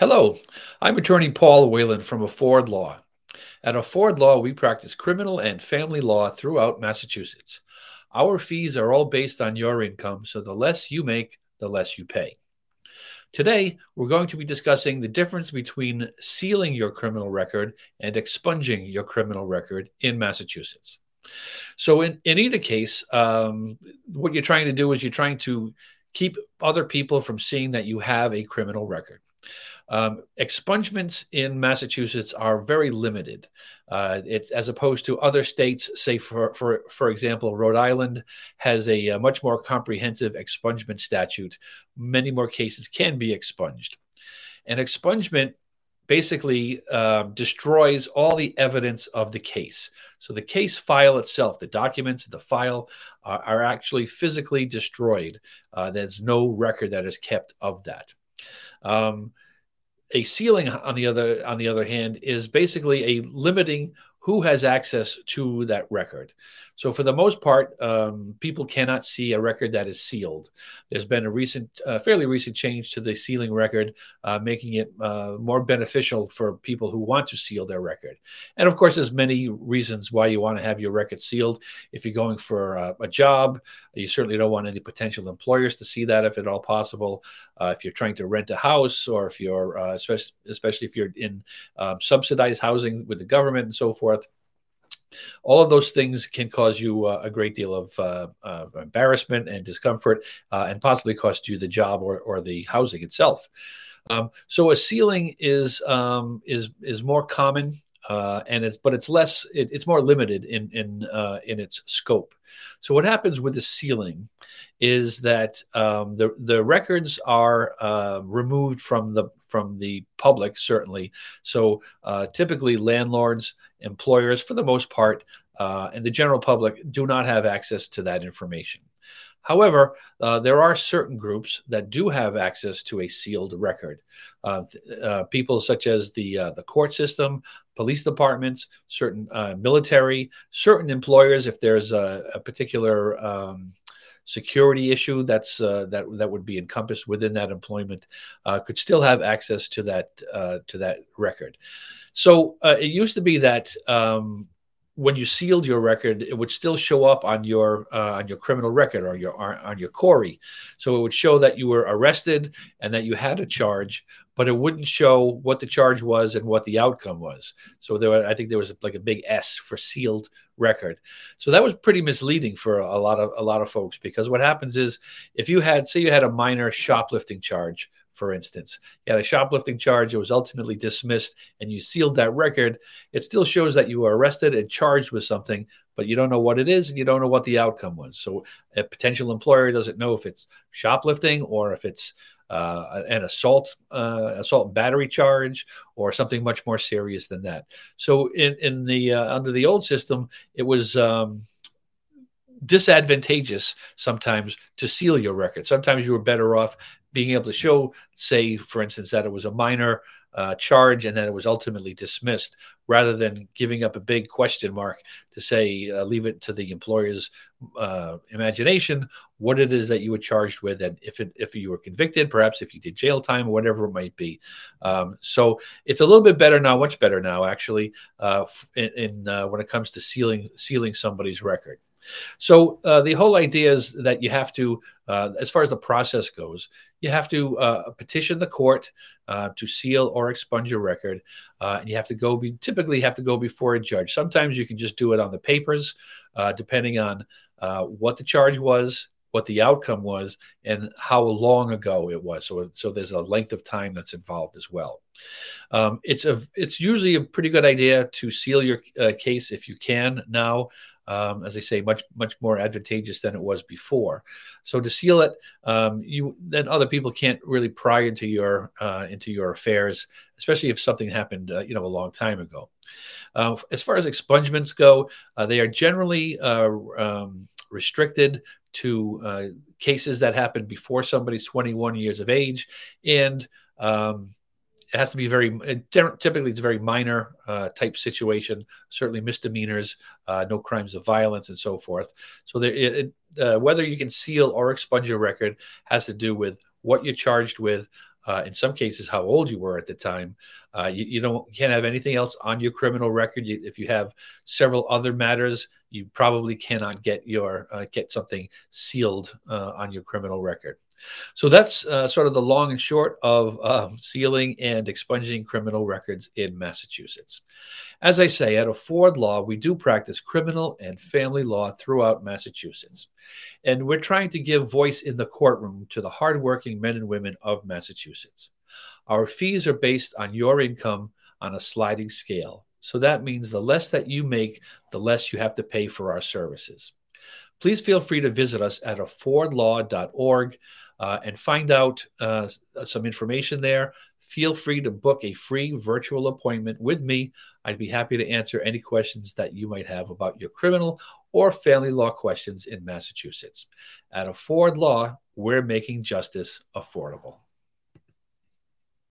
Hello, I'm attorney Paul Whalen from Afford Law. At Afford Law, we practice criminal and family law throughout Massachusetts. Our fees are all based on your income, so the less you make, the less you pay. Today, we're going to be discussing the difference between sealing your criminal record and expunging your criminal record in Massachusetts. So, in, in either case, um, what you're trying to do is you're trying to keep other people from seeing that you have a criminal record. Um, expungements in Massachusetts are very limited. Uh, it's as opposed to other states, say for for for example, Rhode Island has a, a much more comprehensive expungement statute. Many more cases can be expunged. An expungement basically uh, destroys all the evidence of the case. So the case file itself, the documents, the file are, are actually physically destroyed. Uh, there's no record that is kept of that. Um, a sealing on the other on the other hand is basically a limiting who has access to that record. So, for the most part, um, people cannot see a record that is sealed. There's been a recent, uh, fairly recent change to the sealing record, uh, making it uh, more beneficial for people who want to seal their record. And of course, there's many reasons why you want to have your record sealed. If you're going for a, a job, you certainly don't want any potential employers to see that if at all possible. Uh, if you're trying to rent a house, or if you're, uh, especially, especially if you're in um, subsidized housing with the government and so forth all of those things can cause you uh, a great deal of, uh, of embarrassment and discomfort uh, and possibly cost you the job or, or the housing itself. Um, so a sealing is um, is is more common uh, and it's but it's less it, it's more limited in in uh, in its scope. So what happens with the sealing is that um, the the records are uh, removed from the from the public certainly. So uh, typically landlords, employers, for the most part, uh, and the general public do not have access to that information. However, uh, there are certain groups that do have access to a sealed record. Uh, uh, people such as the uh, the court system, police departments, certain uh, military, certain employers. If there's a, a particular um, security issue that's uh, that that would be encompassed within that employment, could still have access to that to that record. So it used to be that. Um, when you sealed your record, it would still show up on your uh, on your criminal record or your on your CORI. So it would show that you were arrested and that you had a charge, but it wouldn't show what the charge was and what the outcome was. So there, were, I think there was like a big S for sealed record. So that was pretty misleading for a lot of a lot of folks because what happens is if you had say you had a minor shoplifting charge for instance. You had a shoplifting charge, it was ultimately dismissed, and you sealed that record. It still shows that you were arrested and charged with something, but you don't know what it is and you don't know what the outcome was. So a potential employer doesn't know if it's shoplifting or if it's uh, an assault, uh, assault and battery charge, or something much more serious than that. So, in in the uh, under the old system, it was um, disadvantageous sometimes to seal your record. Sometimes you were better off being able to show, say, for instance, that it was a minor uh, charge and that it was ultimately dismissed, rather than giving up a big question mark to say, uh, leave it to the employer's uh, imagination what it is that you were charged with, and if it, if you were convicted, perhaps if you did jail time or whatever it might be. Um, so it's a little bit better now, much better now, actually, uh, in, in uh, when it comes to sealing sealing somebody's record. So uh, the whole idea is that you have to, uh, as far as the process goes, you have to uh, petition the court uh, to seal or expunge your record, uh, and you have to go. Be, typically, you have to go before a judge. Sometimes you can just do it on the papers, uh, depending on what the charge was, what the outcome was, and how long ago it was. So, so there's a length of time that's involved as well. Um, it's a it's usually a pretty good idea to seal your case if you can now um, as I say, much much more advantageous than it was before. So to seal it, um, you then other people can't really pry into your uh, into your affairs, especially if something happened, uh, you know, a long time ago. Uh, as far as expungements go, uh, they are generally uh, um, restricted to uh, cases that happened before somebody's 21 years of age and um, it has to be very typically it's a very minor uh, type situation certainly misdemeanors uh, no crimes of violence and so forth so there, it, uh, whether you can seal or expunge your record has to do with what you're charged with uh, in some cases, how old you were at the time. Uh, you, you, don't you can't have anything else on your criminal record. You, if you have several other matters, you probably cannot get your uh, get something sealed on your criminal record. So that's uh, sort of the long and short of um, sealing and expunging criminal records in Massachusetts. As I say, at Afford Law, we do practice criminal and family law throughout Massachusetts. And we're trying to give voice in the courtroom to the hardworking men and women of Massachusetts. Our fees are based on your income on a sliding scale. So that means the less that you make, the less you have to pay for our services. Please feel free to visit us at affordlaw.org uh, and find out uh, some information there. Feel free to book a free virtual appointment with me. I'd be happy to answer any questions that you might have about your criminal or family law questions in Massachusetts. At Afford Law, we're making justice affordable.